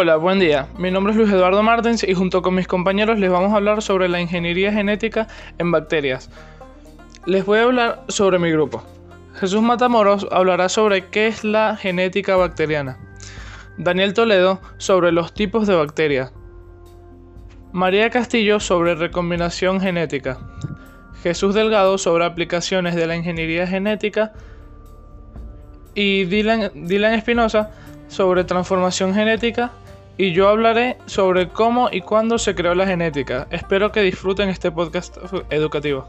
Hola, buen día. Mi nombre es Luis Eduardo Martins y junto con mis compañeros les vamos a hablar sobre la ingeniería genética en bacterias. Les voy a hablar sobre mi grupo. Jesús Matamoros hablará sobre qué es la genética bacteriana. Daniel Toledo sobre los tipos de bacterias. María Castillo sobre recombinación genética. Jesús Delgado sobre aplicaciones de la ingeniería genética. Y Dylan, Dylan Espinosa sobre transformación genética y yo hablaré sobre cómo y cuándo se creó la genética. Espero que disfruten este podcast educativo.